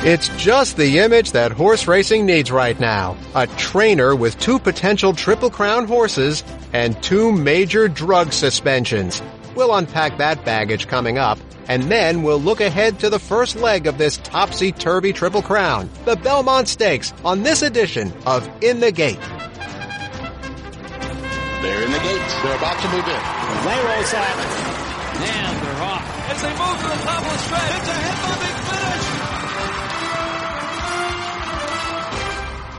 It's just the image that horse racing needs right now. A trainer with two potential Triple Crown horses and two major drug suspensions. We'll unpack that baggage coming up, and then we'll look ahead to the first leg of this topsy-turvy Triple Crown, the Belmont Stakes, on this edition of In the Gate. They're in the gates. They're about to move in. Way rolls out. And they're off. As they move to the top of the stretch, it's a head-bobbing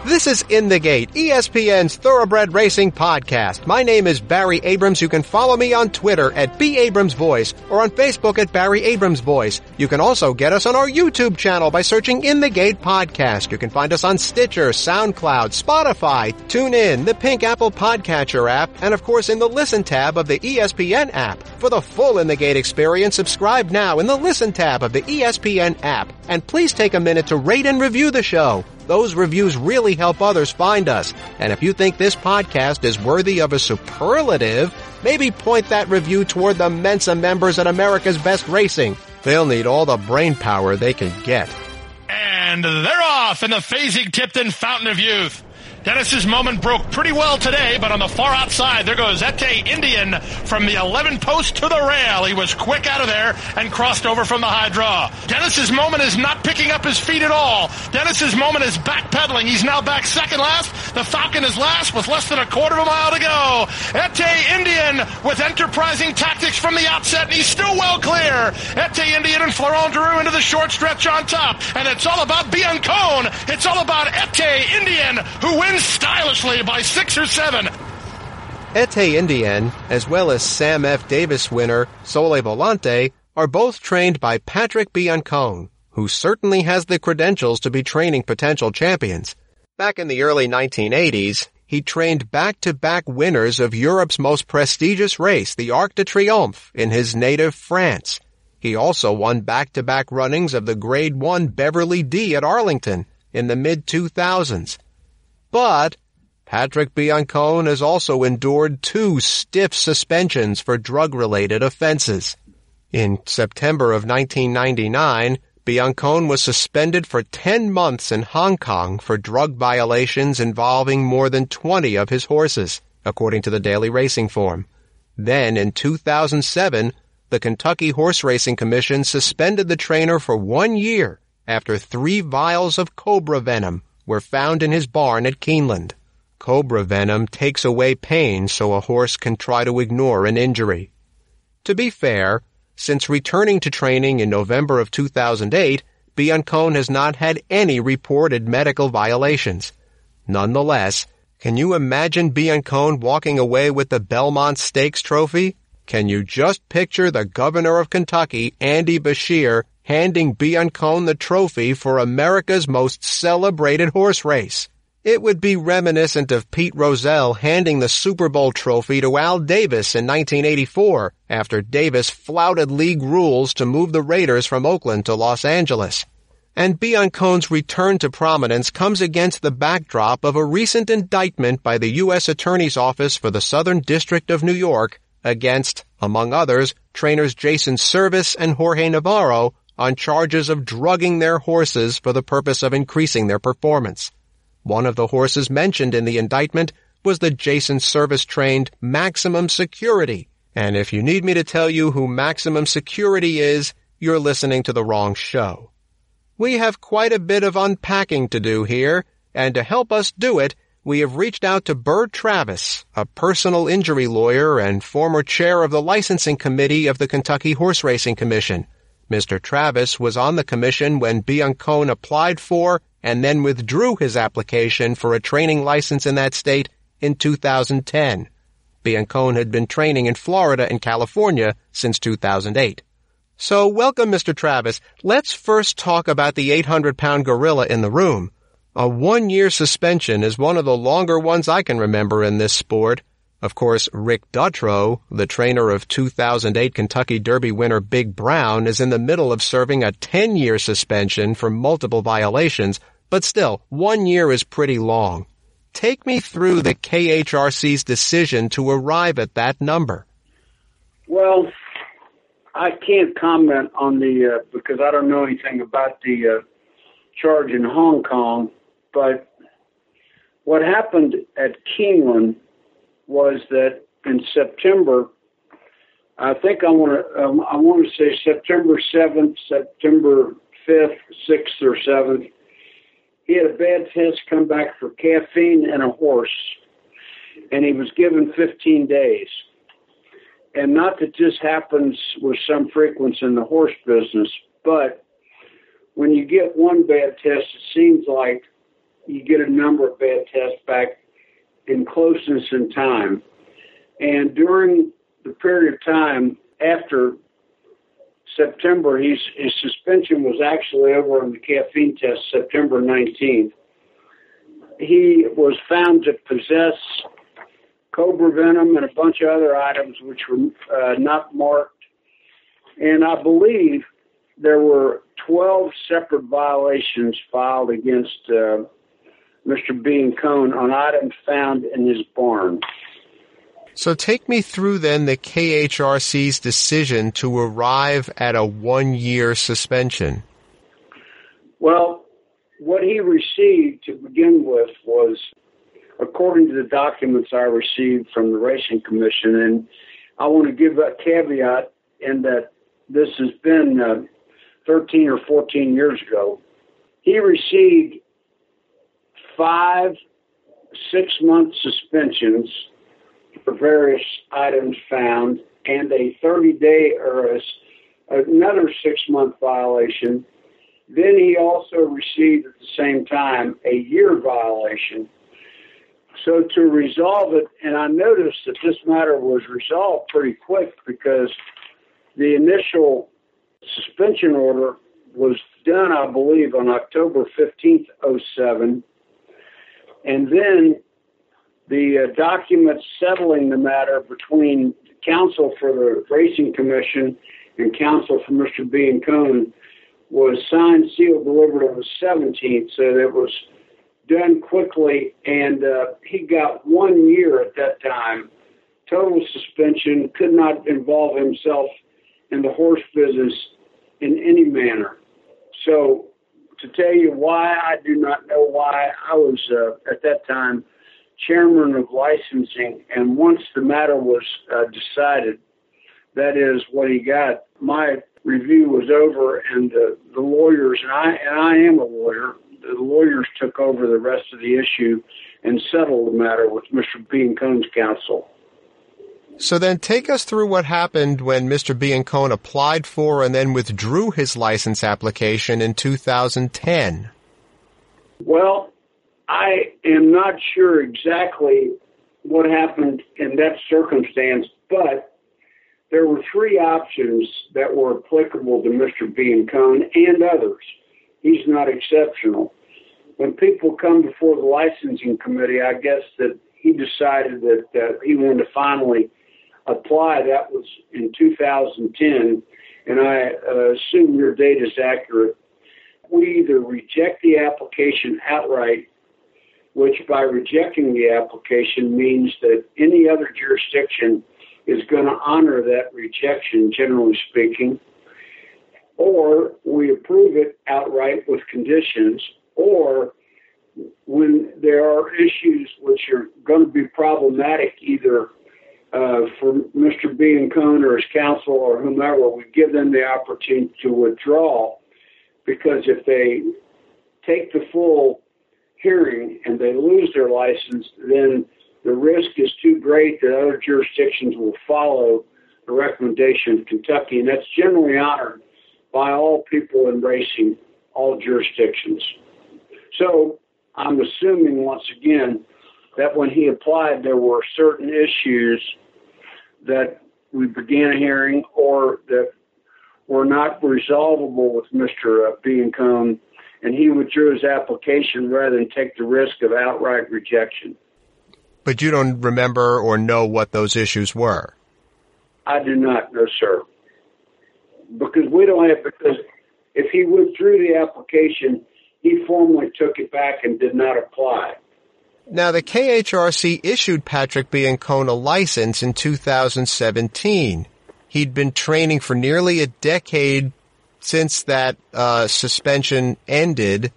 This is In the Gate, ESPN's Thoroughbred Racing podcast. My name is Barry Abrams. You can follow me on Twitter at B Abrams Voice or on Facebook at Barry Abrams Voice. You can also get us on our YouTube channel by searching In the Gate Podcast. You can find us on Stitcher, SoundCloud, Spotify, TuneIn, the Pink Apple Podcatcher app, and of course in the Listen tab of the ESPN app. For the full In the Gate experience, subscribe now in the Listen tab of the ESPN app. And please take a minute to rate and review the show. Those reviews really help others find us. And if you think this podcast is worthy of a superlative, maybe point that review toward the Mensa members at America's Best Racing. They'll need all the brain power they can get. And they're off in the Fasig-Tipton Fountain of Youth. Dennis's moment broke pretty well today, but on the far outside, there goes Ete Indien from the 11 post to the rail. He was quick out of there and crossed over from the high draw. Dennis's moment is not picking up his feet at all. Dennis's moment is backpedaling. He's now back second last. The Falcon is last with less than a quarter of a mile to go. Ete Indien with enterprising tactics from the outset, and he's still well clear. Ete Indien and Florent Drew into the short stretch on top. And it's all about Biancone. It's all about Ete Indien, who wins stylishly by six or seven. Ete Indien, as well as Sam F. Davis winner Sole Volante, are both trained by Patrick Biancone, who certainly has the credentials to be training potential champions. Back in the early 1980s, he trained back-to-back winners of Europe's most prestigious race, the Arc de Triomphe, in his native France. He also won back-to-back runnings of the Grade 1 Beverly D at Arlington in the mid-2000s. But Patrick Biancone has also endured two stiff suspensions for drug-related offenses. In September of 1999, Biancone was suspended for 10 months in Hong Kong for drug violations involving more than 20 of his horses, according to the Daily Racing Form. Then, in 2007, the Kentucky Horse Racing Commission suspended the trainer for one year after three vials of cobra venom were found in his barn at Keeneland. Cobra venom takes away pain so a horse can try to ignore an injury. To be fair, since returning to training in November of 2008, Biancone has not had any reported medical violations. Nonetheless, can you imagine Biancone walking away with the Belmont Stakes trophy? Can you just picture the governor of Kentucky, Andy Beshear, handing Biancone the trophy for America's most celebrated horse race? It would be reminiscent of Pete Rozelle handing the Super Bowl trophy to Al Davis in 1984 after Davis flouted league rules to move the Raiders from Oakland to Los Angeles. And Biancone's return to prominence comes against the backdrop of a recent indictment by the U.S. Attorney's Office for the Southern District of New York against, among others, trainers Jason Servis and Jorge Navarro on charges of drugging their horses for the purpose of increasing their performance. One of the horses mentioned in the indictment was the Jason Servis trained Maximum Security. And if you need me to tell you who Maximum Security is, you're listening to the wrong show. We have quite a bit of unpacking to do here, and to help us do it, we have reached out to Burr Travis, a personal injury lawyer and former chair of the licensing committee of the Kentucky Horse Racing Commission. Mr. Travis was on the commission when Biancone applied for and then withdrew his application for a training license in that state in 2010. Biancone had been training in Florida and California since 2008. So welcome, Mr. Travis. Let's first talk about the 800-pound gorilla in the room. A one-year suspension is one of the longer ones I can remember in this sport. Of course, Rick Dutrow, the trainer of 2008 Kentucky Derby winner Big Brown, is in the middle of serving a 10-year suspension for multiple violations, but still, one year is pretty long. Take me through the KHRC's decision to arrive at that number. Well, I can't comment on the uh, because I don't know anything about the uh, charge in Hong Kong, but what happened at Keeneland was that in September, I think I want to um, I want to say September seventh, September fifth, sixth, or seventh. He had a bad test come back for caffeine and a horse, and he was given 15 days. And not that this happens with some frequency in the horse business, but when you get one bad test, it seems like you get a number of bad tests back in closeness in time. And during the period of time after September, his, his suspension was actually over on the caffeine test September 19th. He was found to possess cobra venom and a bunch of other items which were uh, not marked. And I believe there were 12 separate violations filed against uh, Mr. Biancone on items found in his barn. So take me through then the KHRC's decision to arrive at a one year suspension. Well, what he received to begin with was, according to the documents I received from the Racing Commission, and I want to give a caveat in that this has been uh, 13 or 14 years ago. He received five six month suspensions for various items found and a 30 day or a, another six month violation. Then he also received at the same time a year violation. So to resolve it, and I noticed that this matter was resolved pretty quick because the initial suspension order was done, I believe, on October 15th, 07. And then the uh, documents settling the matter between counsel for the Racing Commission and counsel for Mr. Biancone was signed, sealed, delivered on the 17th, so it was done quickly, and uh, he got one year at that time, total suspension, could not involve himself in the horse business in any manner. So, to tell you why, I do not know why. I was uh, at that time chairman of licensing, and once the matter was uh, decided, that is what he got. My review was over, and uh, the lawyers, and I, and I am a lawyer. The lawyers took over the rest of the issue and settled the matter with Mr. Biancone's counsel. So then take us through what happened when Mr. Biancone applied for and then withdrew his license application in 2010. Well, I am not sure exactly what happened in that circumstance, but there were three options that were applicable to Mr. Biancone and others. He's not exceptional. When people come before the licensing committee, I guess that he decided that uh, he wanted to finally apply. That was in 2010, and I uh, assume your data is accurate. We either reject the application outright which by rejecting the application means that any other jurisdiction is going to honor that rejection, generally speaking, or we approve it outright with conditions, or when there are issues which are going to be problematic either uh, for Mr. Biancone or his counsel or whomever, we give them the opportunity to withdraw because if they take the full hearing and they lose their license, then the risk is too great that other jurisdictions will follow the recommendation of Kentucky, and that's generally honored by all people in racing, all jurisdictions. So I'm assuming once again that when he applied, there were certain issues that we began hearing or that were not resolvable with Mr. Uh, Biancone and he withdrew his application rather than take the risk of outright rejection. But you don't remember or know what those issues were? I do not, no, sir. Because we don't have, because if he withdrew the application, he formally took it back and did not apply. Now, the KHRC issued Patrick Biancone a license in 2017. He'd been training for nearly a decade since that uh, suspension ended,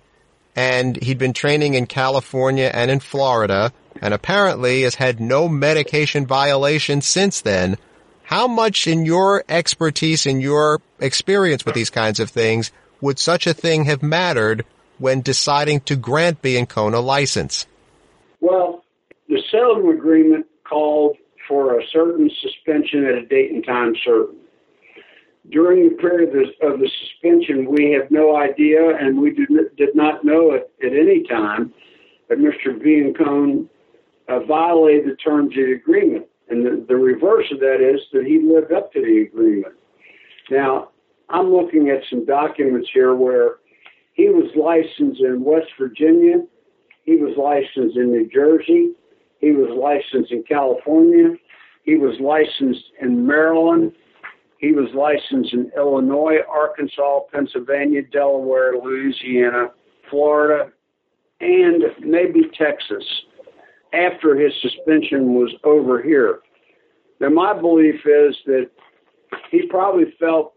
and he'd been training in California and in Florida, and apparently has had no medication violations since then. How much in your expertise, in your experience with these kinds of things, would such a thing have mattered when deciding to grant Biancone a license? Well, the settlement agreement called for a certain suspension at a date and time certain. During the period of the suspension, we have no idea, and we did, did not know it at any time that Mr. Biancone uh, violated the terms of the agreement. And the, the reverse of that is that he lived up to the agreement. Now, I'm looking at some documents here where he was licensed in West Virginia, he was licensed in New Jersey, he was licensed in California, he was licensed in Maryland, he was licensed in Illinois, Arkansas, Pennsylvania, Delaware, Louisiana, Florida, and maybe Texas after his suspension was over here. Now, my belief is that he probably felt,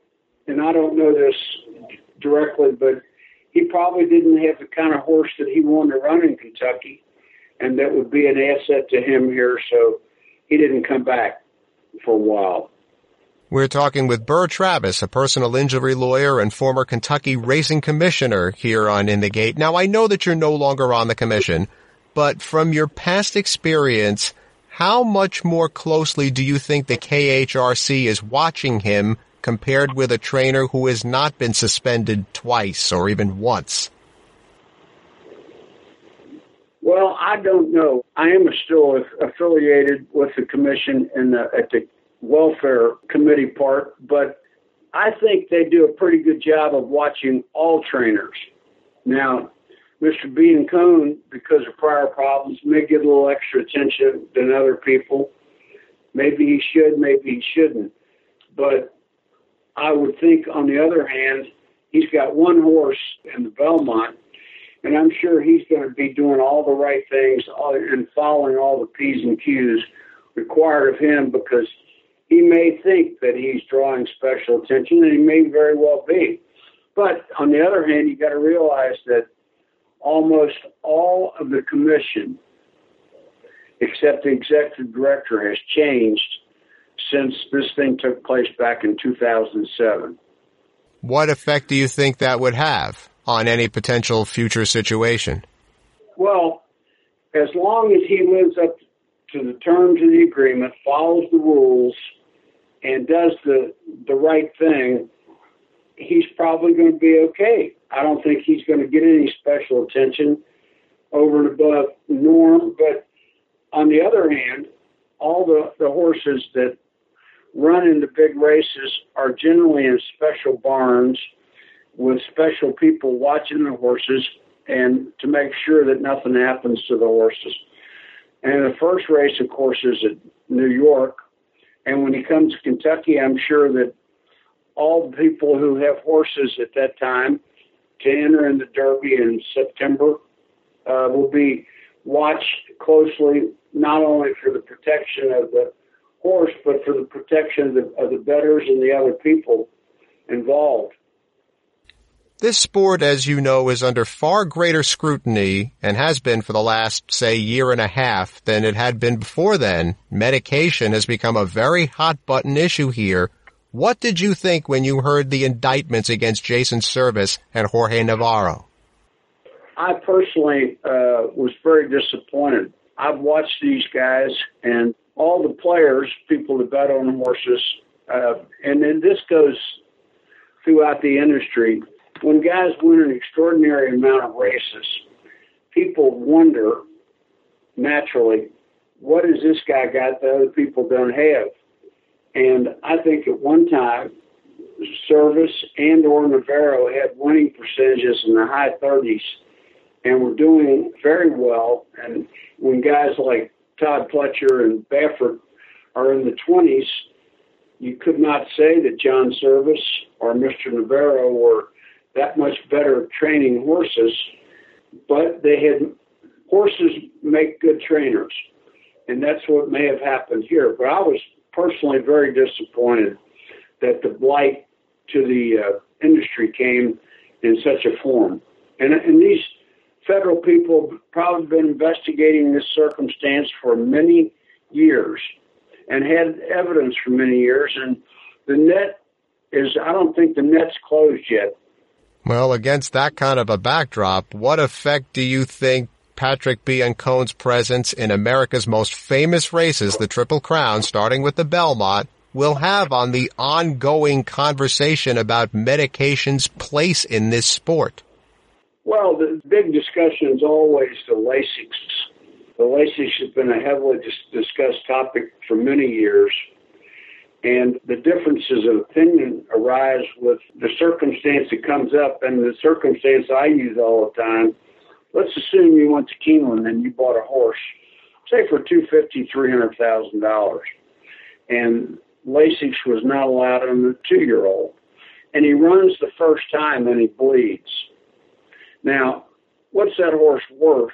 and I don't know this directly, but he probably didn't have the kind of horse that he wanted to run in Kentucky, and that would be an asset to him here. So he didn't come back for a while. We're talking with Burr Travis, a personal injury lawyer and former Kentucky racing commissioner here on In the Gate. Now, I know that you're no longer on the commission, but from your past experience, how much more closely do you think the KHRC is watching him compared with a trainer who has not been suspended twice or even once? Well, I don't know. I am still affiliated with the commission and the, at the welfare committee part, but I think they do a pretty good job of watching all trainers. Now, Mr. Biancone, because of prior problems, may get a little extra attention than other people. Maybe he should, maybe he shouldn't. But I would think, on the other hand, he's got one horse in the Belmont, and I'm sure he's going to be doing all the right things and following all the P's and Q's required of him because he may think that he's drawing special attention, and he may very well be. But on the other hand, you got to realize that almost all of the commission, except the executive director, has changed since this thing took place back in 2007. What effect do you think that would have on any potential future situation? Well, as long as he lives up to the terms of the agreement, follows the rules, and does the the right thing, he's probably going to be okay. I don't think he's going to get any special attention over and above norm. But on the other hand, all the, the horses that run the big races are generally in special barns with special people watching the horses and to make sure that nothing happens to the horses. And the first race, of course, is at New York. And when he comes to Kentucky, I'm sure that all the people who have horses at that time to enter in the Derby in September uh, will be watched closely, not only for the protection of the but for the protection of the, of the betters and the other people involved. This sport, as you know, is under far greater scrutiny and has been for the last, say, year and a half than it had been before then. Medication has become a very hot button issue here what did you think when you heard the indictments against Jason Servis and Jorge Navarro? I personally uh, was very disappointed. I've watched these guys and all the players, people that bet on horses, uh, and then this goes throughout the industry. When guys win an extraordinary amount of races, people wonder naturally, what has this guy got that other people don't have? And I think at one time, Servis and or Navarro had winning percentages in the high 30s and were doing very well. And when guys like Todd Pletcher and Baffert are in the 20s, you could not say that John Servis or Mr. Navarro were that much better training horses, but they had horses make good trainers. And that's what may have happened here. But I was personally very disappointed that the blight to the uh, industry came in such a form. And, and these federal people have probably been investigating this circumstance for many years and had evidence for many years. And the net is, I don't think the net's closed yet. Well, against that kind of a backdrop, what effect do you think Patrick Biancone's presence in America's most famous races, the Triple Crown, starting with the Belmont, will have on the ongoing conversation about medication's place in this sport? Well, the big discussion is always the Lasix. The Lasix has been a heavily dis- discussed topic for many years. And the differences of opinion arise with the circumstance that comes up. And the circumstance I use all the time let's assume you went to Keeneland and you bought a horse, say for two fifty, three hundred thousand dollars, and Lasix was not allowed on the two year old, and he runs the first time and he bleeds. Now, what's that horse worth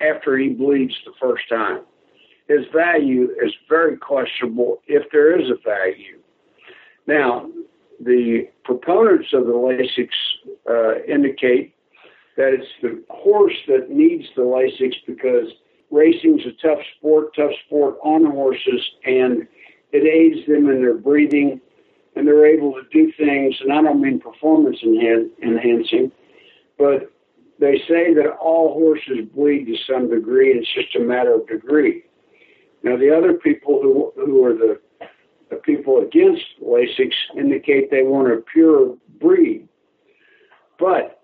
after he bleeds the first time? His value is very questionable if there is a value. Now, the proponents of the Lasix uh, indicate that it's the horse that needs the Lasix because racing's a tough sport, tough sport on horses, and it aids them in their breathing, and they're able to do things. And I don't mean performance enhancing, but they say that all horses bleed to some degree. It's just a matter of degree. Now, the other people who who are the the people against Lasix indicate they want a pure breed. But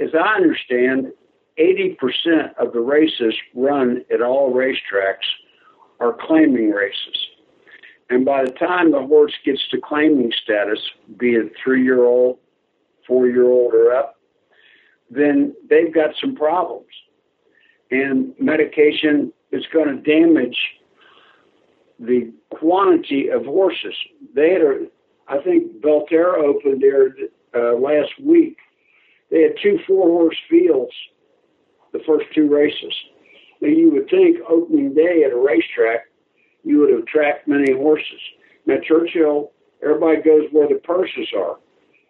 as I understand, 80% of the races run at all racetracks are claiming races. And by the time the horse gets to claiming status, be it three year old, four year old, or up, then they've got some problems. And medication is going to damage the quantity of horses. They had, a, I think, Belterra opened there uh, last week they had two four horse fields the first two races. Now you would think opening day at a racetrack, you would have tracked many horses. Now Churchill, everybody goes where the purses are.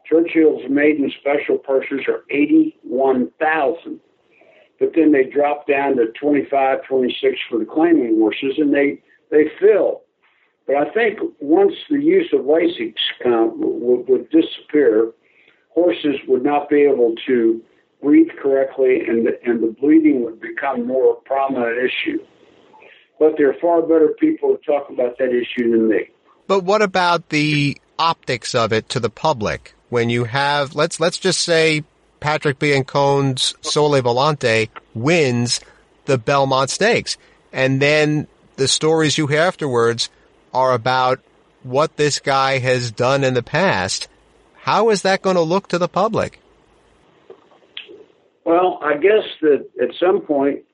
Churchill's maiden special purses are 81,000. But then they drop down to 25, 26 for the claiming horses and they, they fill. But I think once the use of Lasix would, would disappear, horses would not be able to breathe correctly and the, and the bleeding would become more a prominent issue. But there are far better people to talk about that issue than me. But what about the optics of it to the public? When you have, let's, let's just say Patrick Biancone's Sole Volante wins the Belmont Stakes. And then the stories you hear afterwards are about what this guy has done in the past how is that going to look to the public? Well, I guess that at some point,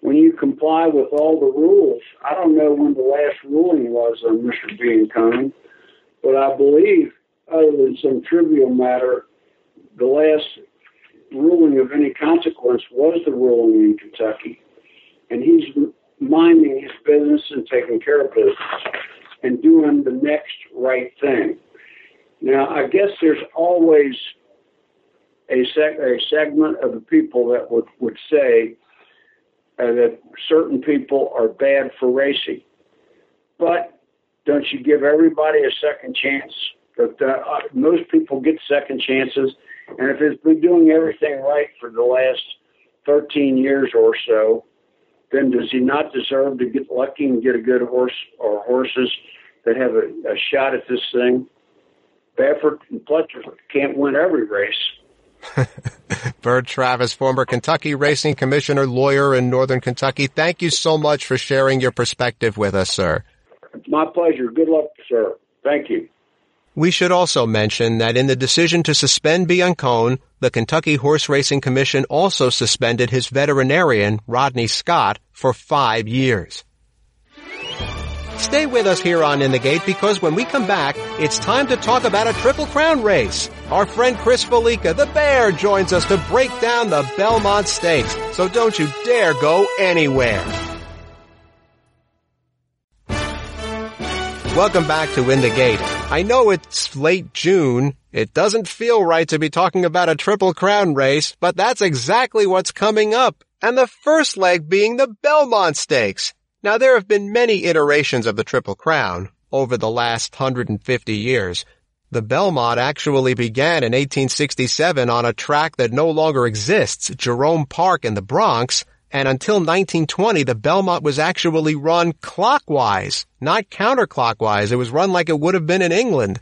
when you comply with all the rules, I don't know when the last ruling was on Mr. Biancone, but I believe, other than some trivial matter, the last ruling of any consequence was the ruling in Kentucky. And he's minding his business and taking care of business and doing the next right thing. Now, I guess there's always a, seg- a segment of the people that would, would say uh, that certain people are bad for racing. But don't you give everybody a second chance? But uh, uh, most people get second chances, and if it's been doing everything right for the last 13 years or so, then does he not deserve to get lucky and get a good horse or horses that have a, a shot at this thing? Baffert and Pletcher can't win every race. Burr Travis, former Kentucky Racing Commissioner, lawyer in Northern Kentucky. Thank you so much for sharing your perspective with us, sir. It's my pleasure. Good luck, sir. Thank you. We should also mention that in the decision to suspend Biancone, the Kentucky Horse Racing Commission also suspended his veterinarian, Rodney Scott, for five years. Stay with us here on In the Gate because when we come back, it's time to talk about a Triple Crown race. Our friend Chris Fallica, the bear, joins us to break down the Belmont Stakes. So don't you dare go anywhere. Welcome back to In the Gate. I know it's late June It doesn't feel right to be talking about a Triple Crown race, but that's exactly what's coming up. And the first leg being the Belmont Stakes. Now there have been many iterations of the Triple Crown over the last 150 years. The Belmont actually began in 1867 on a track that no longer exists, Jerome Park in the Bronx, and until 1920 the Belmont was actually run clockwise, not counterclockwise. It was run like it would have been in England.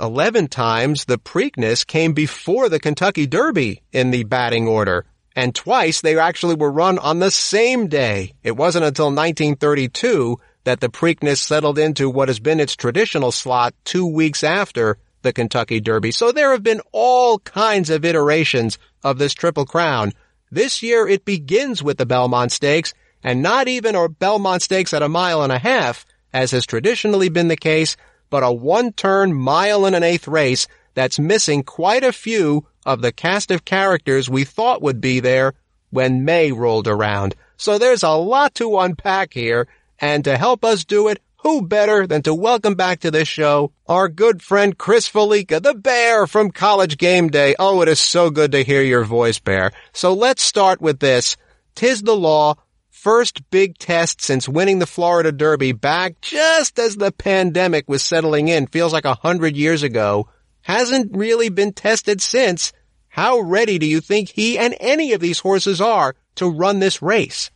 Eleven times the Preakness came before the Kentucky Derby in the batting order, and twice they actually were run on the same day. It wasn't until 1932 that the Preakness settled into what has been its traditional slot two weeks after the Kentucky Derby. So there have been all kinds of iterations of this Triple Crown. This year it begins with the Belmont Stakes, and not even a Belmont Stakes at a mile and a half, as has traditionally been the case, but a one-turn mile and an eighth race that's missing quite a few of the cast of characters we thought would be there when May rolled around. So there's a lot to unpack here, and to help us do it, who better than to welcome back to this show our good friend Chris Fallica, the bear from College Game Day. Oh, it is so good to hear your voice, bear. So let's start with this. Tiz the Law. First big test since winning the Florida Derby back just as the pandemic was settling in. Feels like a hundred years ago. Hasn't really been tested since. How ready do you think he and any of these horses are to run this race?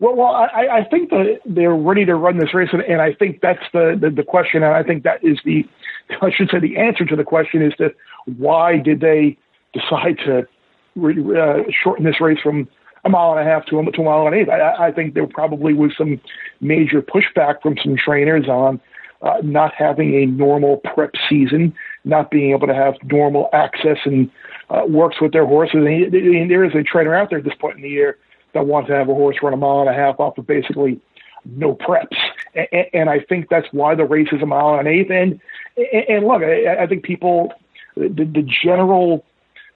Well, well, I, I think that they're ready to run this race, and, and I think that's the, the, the question, and I think that is the, I should say, the answer to the question is that why did they decide to uh, shorten this race from a mile and a half to a, to a mile and eight? I, I think there probably was some major pushback from some trainers on uh, not having a normal prep season, not being able to have normal access and uh, works with their horses. And, and there is a trainer out there at this point in the year that want to have a horse run a mile and a half off of basically no preps. And, and I think that's why the race is a mile and an eighth. And, and look, I, I think people, the, the general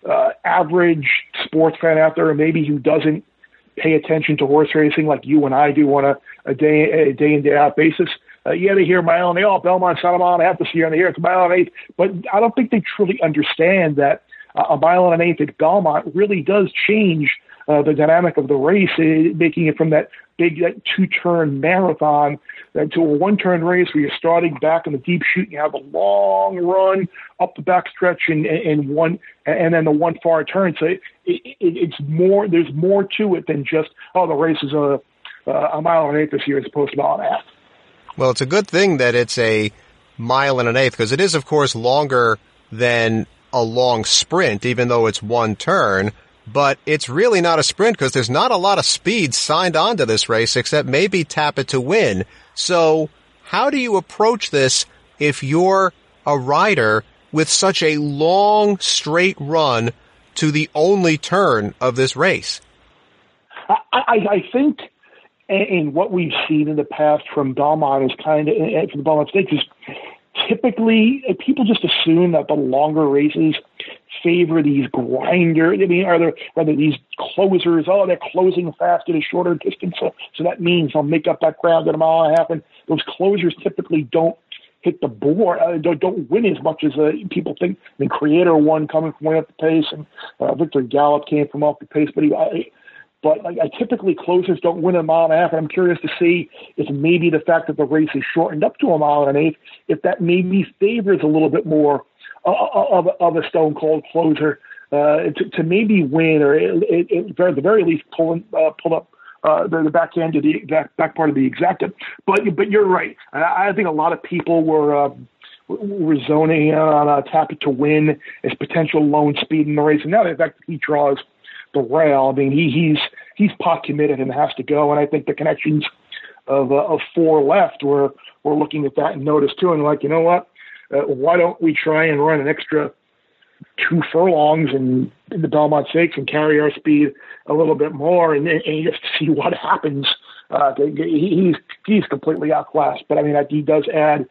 uh, average sports fan out there, maybe who doesn't pay attention to horse racing like you and I do on a, a day a day in day out basis. Uh, yeah, they hear mile and eight. Oh, Belmont's not a mile and a half this year, and they hear it's a mile and an eighth. But I don't think they truly understand that uh, a mile and an eighth at Belmont really does change uh, the dynamic of the race, uh, making it from that big that two-turn marathon to a one-turn race where you're starting back in the deep chute and you have a long run up the backstretch and, and one and then the one far turn. So it, it, it's more. There's more to it than just oh the race is a a mile and an eighth this year as opposed to a mile and a half. Well, it's a good thing that it's a mile and an eighth because it is, of course, longer than a long sprint, even though it's one turn but it's really not a sprint because there's not a lot of speed signed onto this race except maybe Tap It to Win. So how do you approach this if you're a rider with such a long straight run to the only turn of this race? I, I, I think and what we've seen in the past from Belmont is kind of eh, eh, from the Belmont Stakes is typically eh, people just assume that the longer races favor these grinder. I mean, are there rather these closers? Oh, they're closing fast at a shorter distance, so, so that means they'll make up that ground in a mile and a half. And those closers typically don't hit the board, uh, don't, don't win as much as uh, people think. I mean, Creator won coming from way up the pace, and uh, Victor Gallup came from off the pace, but he. I, but like, I typically closers don't win a mile and a half, and I'm curious to see if maybe the fact that the race is shortened up to a mile and an eighth, if that maybe favors a little bit more of, of a stone cold closer uh, to, to maybe win or it, it, it, at the very least pull uh, pull up uh, the, the back end of the back, back part of the exacta. But but you're right. I, I think a lot of people were. Uh, were zoning on a Tap It to Win as potential lone speed in the race, and now the fact that he draws the rail, I mean, he, he's he's pot committed and has to go. And I think the connections of uh, of Fore Left were were looking at that and noticed too, and like, you know what, uh, why don't we try and run an extra two furlongs in, in the Belmont Stakes and carry our speed a little bit more and, and just see what happens. Uh, he's he's completely outclassed, but I mean he does add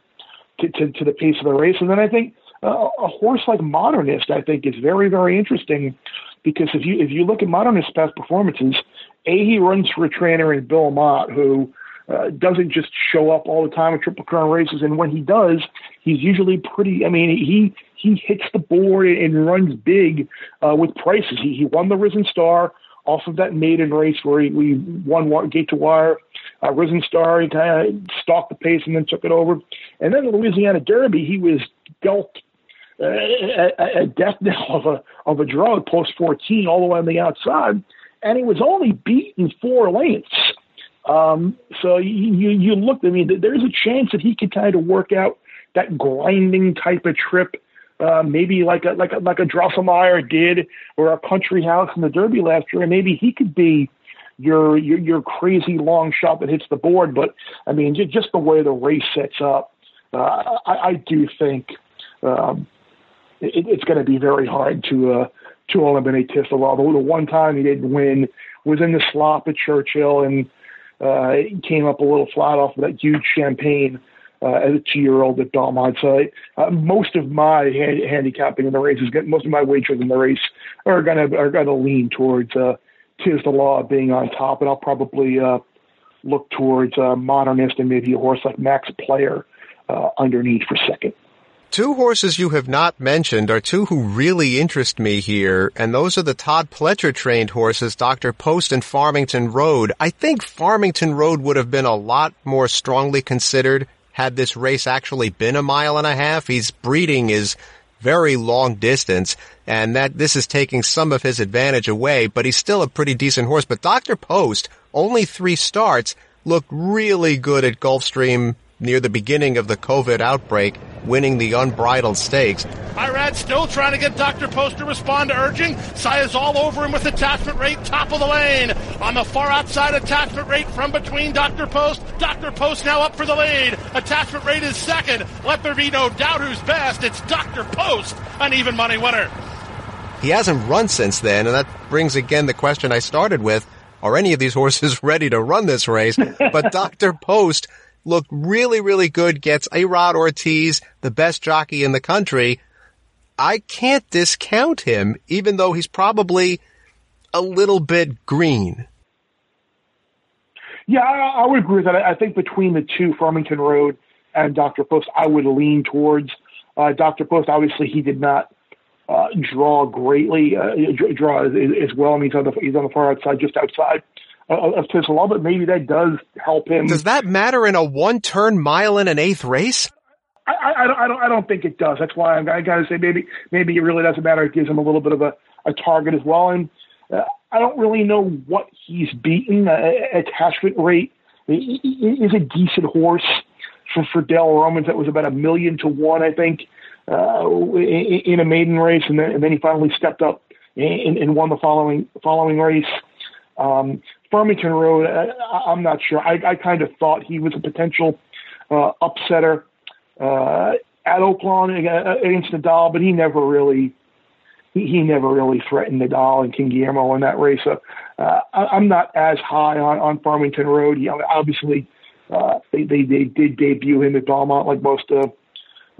to, to, to the pace of the race. And then I think uh, a horse like Modernist, I think, is very very interesting because if you if you look at Modernist's past performances, a he runs for a trainer in Bill Mott who uh, doesn't just show up all the time at Triple Crown races, and when he does, he's usually pretty. I mean, he he hits the board and runs big uh, with prices. He, he won the Risen Star off of that maiden race where he, we won gate to wire. Uh, Risen Star, he kind of stalked the pace and then took it over. And then the Louisiana Derby, he was dealt uh, a, a death knell of a of a drug post 14 all the way on the outside, and he was only beaten four lengths. Um, so you you looked. I mean, there's a chance that he could kind of work out that grinding type of trip, uh, maybe like a like a like a Drosselmeyer did, or a Country House in the Derby last year, and maybe he could be your your your crazy long shot that hits the board. But I mean, just the way the race sets up, uh, I, I do think um, it, it's going to be very hard to uh, to eliminate Tiz the Law. Although the one time he didn't win was in the slop at Churchill, and uh, came up a little flat off of that huge champagne uh, as a two-year-old at Belmont. So uh, most of my hand- handicapping in the race is get, most of my wagers in the race are gonna are gonna lean towards uh, Tiz the Law being on top, and I'll probably uh, look towards uh, Modernist and maybe a horse like Max Player uh, underneath for second. Two horses you have not mentioned are two who really interest me here, and those are the Todd Pletcher trained horses, Dr. Post and Farmington Road. I think Farmington Road would have been a lot more strongly considered had this race actually been a mile and a half. He's breeding is very long distance, and that this is taking some of his advantage away, but he's still a pretty decent horse. But Dr. Post, only three starts, looked really good at Gulfstream near the beginning of the COVID outbreak, winning the unbridled stakes. Irad still trying to get Dr. Post to respond to urging. Saya's all over him with attachment rate, top of the lane. On the far outside, attachment rate from between Dr. Post. Dr. Post now up for the lead. Attachment rate is second. Let there be no doubt who's best. It's Dr. Post, an even money winner. He hasn't run since then, and that brings again the question I started with. Are any of these horses ready to run this race? But Dr. Post looked really, really good, gets Irad Ortiz, the best jockey in the country. I can't discount him, even though he's probably a little bit green. Yeah, I, I would agree with that. I think between the two, Farmington Road and Dr. Post, I would lean towards uh, Dr. Post. Obviously, he did not uh, draw greatly, uh, draw as, as well. I mean, he's on the he's on the far outside, just outside of Tiz the Law, but maybe that does help him. Does that matter in a one-turn mile and an eighth race? I, I, I, don't. I don't think it does. That's why I'm, I got to say maybe maybe it really doesn't matter. It gives him a little bit of a, a target as well. And uh, I don't really know what he's beaten. Uh, attachment rate is a decent horse for for Dale Romans. That was about a million to one, I think, uh, in, in a maiden race, and then, and then he finally stepped up and, and won the following following race. Um, Farmington Road, I, am not sure. I, I kind of thought he was a potential uh, upsetter uh, at Oaklawn against Nadal, but he never really he, he never really threatened Nadal and King Guillermo in that race. So uh, I, I'm not as high on, on Farmington Road. You obviously, uh, they, they they did debut him at Belmont like most uh,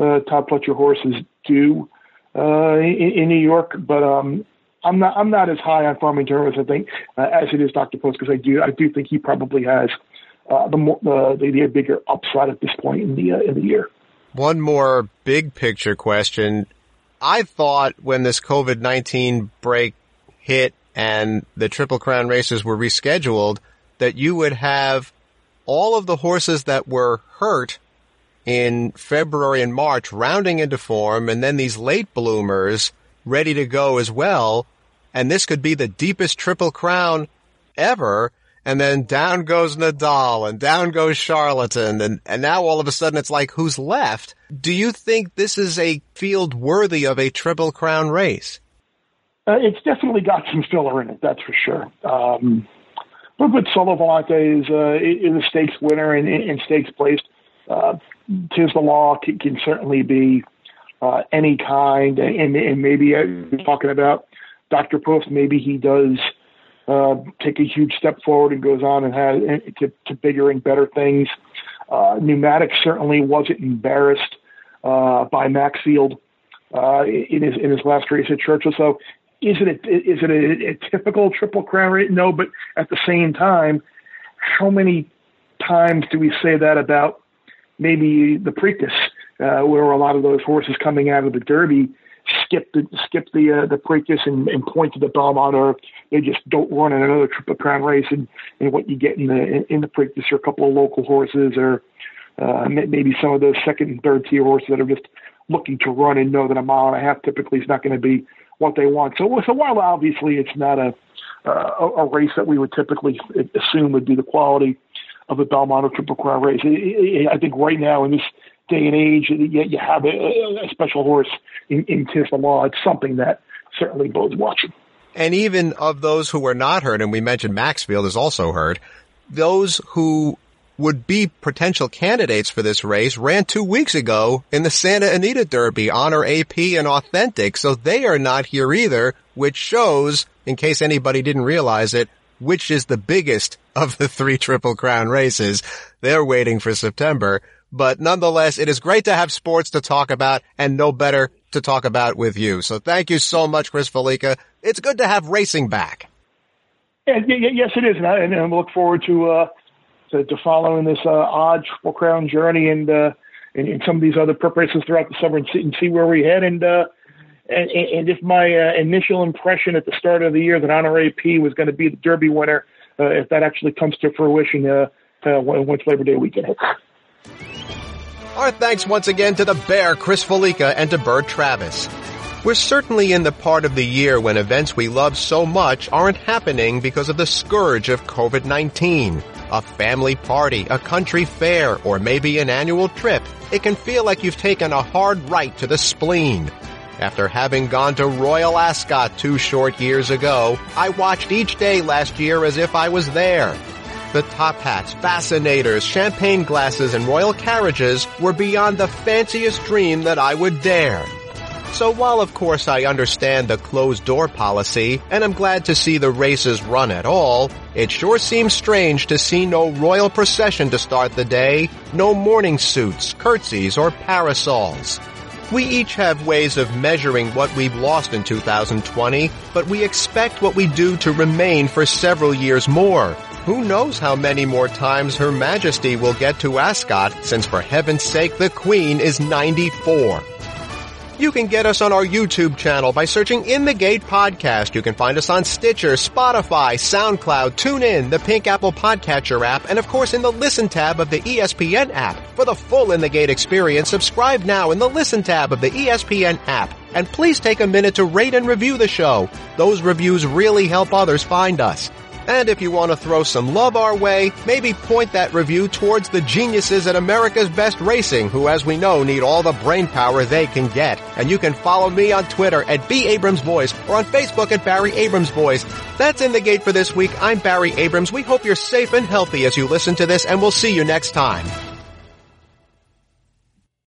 uh, Todd Pletcher horses do uh, in, in New York, but um, I'm not I'm not as high on farming as I think uh, as it is Dr. Post because I do I do think he probably has uh, the more the, the bigger upside at this point in the uh, in the year. One more big picture question. I thought when this COVID nineteen break hit and the Triple Crown races were rescheduled that you would have all of the horses that were hurt in February and March rounding into form and then these late bloomers ready to go as well and this could be the deepest triple crown ever. And then down goes Nadal and down goes Charlatan. And, and now all of a sudden it's like, who's left? Do you think this is a field worthy of a triple crown race? Uh, it's definitely got some filler in it, that's for sure. Um, but with Sole Volante is, uh, is a stakes winner and, and stakes placed. Uh, Tiz the Law can, can certainly be uh, any kind, and, and maybe uh, talking about Dr. Post, maybe he does uh, take a huge step forward and goes on and has to, to bigger and better things. Uh, Pneumatic certainly wasn't embarrassed uh, by Maxfield uh, in his in his last race at Churchill. So is it a, is it a, a typical triple crown race? No, but at the same time, how many times do we say that about maybe the Preakness uh, where a lot of those horses coming out of the Derby skip the skip the uh, the Preakness and, and point to the Belmont, or they just don't run in another Triple Crown race, and, and what you get in the in, the Preakness are a couple of local horses, or uh, maybe some of those second and third tier horses that are just looking to run and know that a mile and a half typically is not going to be what they want. So, so while obviously it's not a uh, a race that we would typically assume would be the quality of a Belmont or Triple Crown race, I think right now in this day and age, yet you have a, a special horse in, in Law. It's something that certainly bodes watching. And even of those who were not hurt, and we mentioned Maxfield is also hurt, those who would be potential candidates for this race ran two weeks ago in the Santa Anita Derby, Honor AP and Authentic. So they are not here either, which shows, in case anybody didn't realize it, which is the biggest of the three Triple Crown races. They're waiting for September. But nonetheless, it is great to have sports to talk about and no better to talk about with you. So thank you so much, Chris Fallica. It's good to have racing back. Yeah, yes, it is. And I, and I look forward to, uh, to, to following this uh, odd Triple Crown journey and, uh, and, and some of these other preparations throughout the summer and see, and see where we head. And, uh, and, and if my uh, initial impression at the start of the year that Honor AP was going to be the Derby winner, uh, if that actually comes to fruition uh, uh, once Labor Day weekend hits. Our thanks once again to the Bear, Chris Fallica, and to Burr Travis. We're certainly in the part of the year when events we love so much aren't happening because of the scourge of COVID-19. A family party, a country fair, or maybe an annual trip. It can feel like you've taken a hard right to the spleen. After having gone to Royal Ascot two short years ago, I watched each day last year as if I was there. The top hats, fascinators, champagne glasses, and royal carriages were beyond the fanciest dream that I would dare. So while of course I understand the closed door policy, and I'm glad to see the races run at all, it sure seems strange to see no royal procession to start the day, no morning suits, curtsies, or parasols. We each have ways of measuring what we've lost in 2020, but we expect what we do to remain for several years more. Who knows how many more times Her Majesty will get to Ascot since for heaven's sake the Queen is 94. You can get us on our YouTube channel by searching In the Gate Podcast. You can find us on Stitcher, Spotify, SoundCloud, TuneIn, the Pink Apple Podcatcher app, and of course in the Listen tab of the ESPN app. For the full In the Gate experience, subscribe now in the Listen tab of the ESPN app. And please take a minute to rate and review the show. Those reviews really help others find us. And if you want to throw some love our way, maybe point that review towards the geniuses at America's Best Racing, who as we know need all the brain power they can get. And you can follow me on Twitter at B. Abrams Voice or on Facebook at Barry Abrams Voice. That's in the gate for this week. I'm Barry Abrams. We hope you're safe and healthy as you listen to this and we'll see you next time.